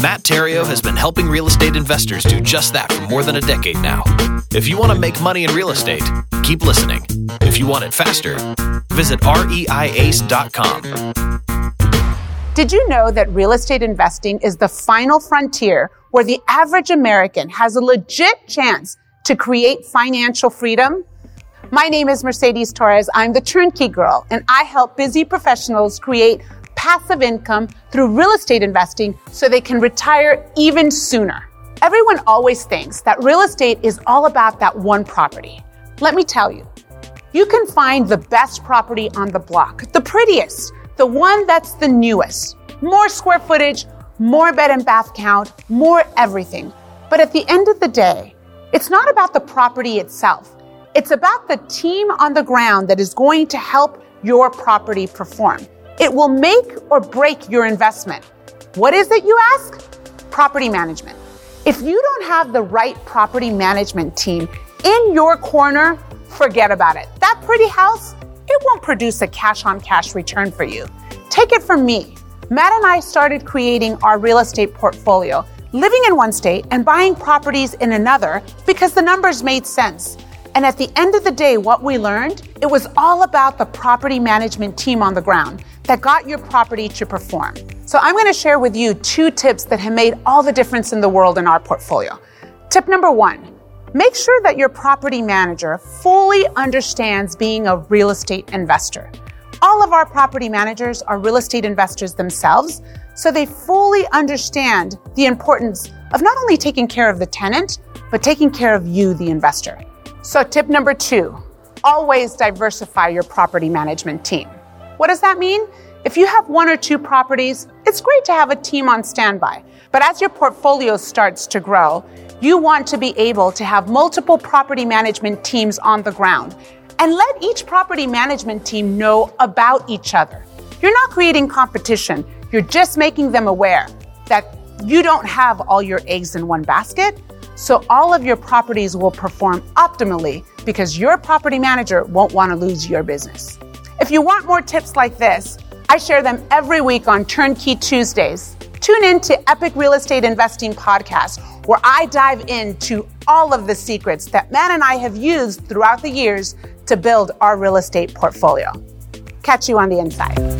Matt Theriault has been helping real estate investors do just that for more than a decade now. If you want to make money in real estate, keep listening. If you want it faster, visit reiace.com. Did you know that real estate investing is the final frontier where the average American has a legit chance to create financial freedom? My name is Mercedes Torres. I'm the turnkey girl, and I help busy professionals create passive income through real estate investing so they can retire even sooner. Everyone always thinks that real estate is all about that one property. Let me tell you, you can find the best property on the block, the prettiest, the one that's the newest, more square footage, more bed and bath count, more everything. But at the end of the day, it's not about the property itself. It's about the team on the ground that is going to help your property perform. It will make or break your investment. What is it, you ask? Property management. If you don't have the right property management team in your corner, forget about it. That pretty house, it won't produce a cash on cash return for you. Take it from me. Matt and I started creating our real estate portfolio, living in one state and buying properties in another because the numbers made sense. And at the end of the day, what we learned, it was all about the property management team on the ground that got your property to perform. So I'm going to share with you two tips that have made all the difference in the world in our portfolio. Tip number one, make sure that your property manager fully understands being a real estate investor. All of our property managers are real estate investors themselves, so they fully understand the importance of not only taking care of the tenant, but taking care of you, the investor. So, tip number two always diversify your property management team. What does that mean? If you have one or two properties, it's great to have a team on standby. But as your portfolio starts to grow, you want to be able to have multiple property management teams on the ground and let each property management team know about each other. You're not creating competition, you're just making them aware that you don't have all your eggs in one basket. So all of your properties will perform optimally because your property manager won't want to lose your business. If you want more tips like this, I share them every week on Turnkey Tuesdays. Tune in to Epic Real Estate Investing Podcast, where I dive into all of the secrets that Matt and I have used throughout the years to build our real estate portfolio. Catch you on the inside.